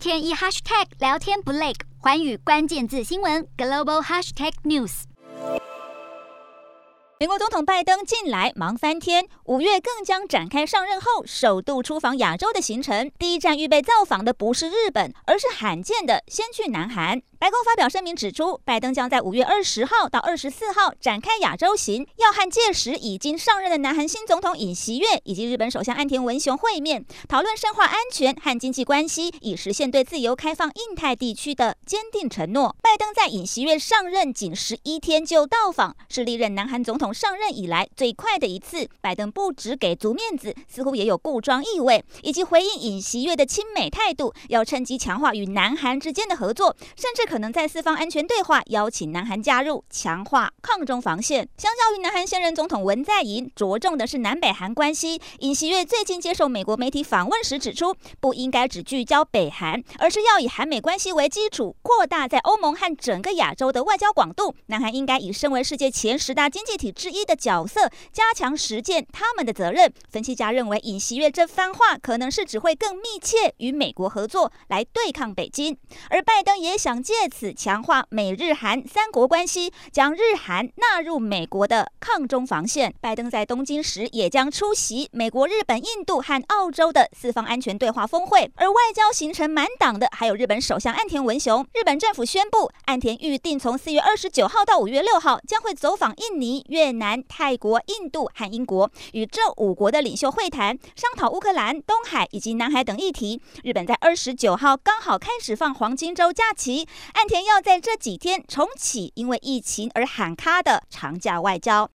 天一 hashtag 聊天不累，环宇关键字新闻 global hashtag news。美国总统拜登近来忙翻天，五月更将展开上任后首度出访亚洲的行程。第一站预备造访的不是日本，而是罕见的先去南韩。白宫发表声明指出，拜登将在五月二十号到二十四号展开亚洲行，要和届时已经上任的南韩新总统尹锡悦以及日本首相岸田文雄会面，讨论深化安全和经济关系，以实现对自由开放印太地区的坚定承诺。拜登在尹锡悦上任仅十一天就到访，是历任南韩总统上任以来最快的一次。拜登不只给足面子，似乎也有故装意味，以及回应尹锡悦的亲美态度，要趁机强化与南韩之间的合作，甚至。可能在四方安全对话邀请南韩加入，强化抗中防线。相较于南韩现任总统文在寅，着重的是南北韩关系。尹锡悦最近接受美国媒体访问时指出，不应该只聚焦北韩，而是要以韩美关系为基础，扩大在欧盟和整个亚洲的外交广度。南韩应该以身为世界前十大经济体之一的角色，加强实践他们的责任。分析家认为，尹锡悦这番话可能是只会更密切与美国合作来对抗北京，而拜登也想借。借此强化美日韩三国关系，将日韩纳入美国的抗中防线。拜登在东京时也将出席美国、日本、印度和澳洲的四方安全对话峰会。而外交行程满档的还有日本首相岸田文雄。日本政府宣布，岸田预定从四月二十九号到五月六号将会走访印尼、越南、泰国、印度和英国，与这五国的领袖会谈，商讨乌克兰、东海以及南海等议题。日本在二十九号刚好开始放黄金周假期。岸田要在这几天重启因为疫情而喊卡的长假外交。